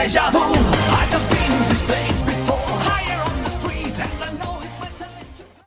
在下图还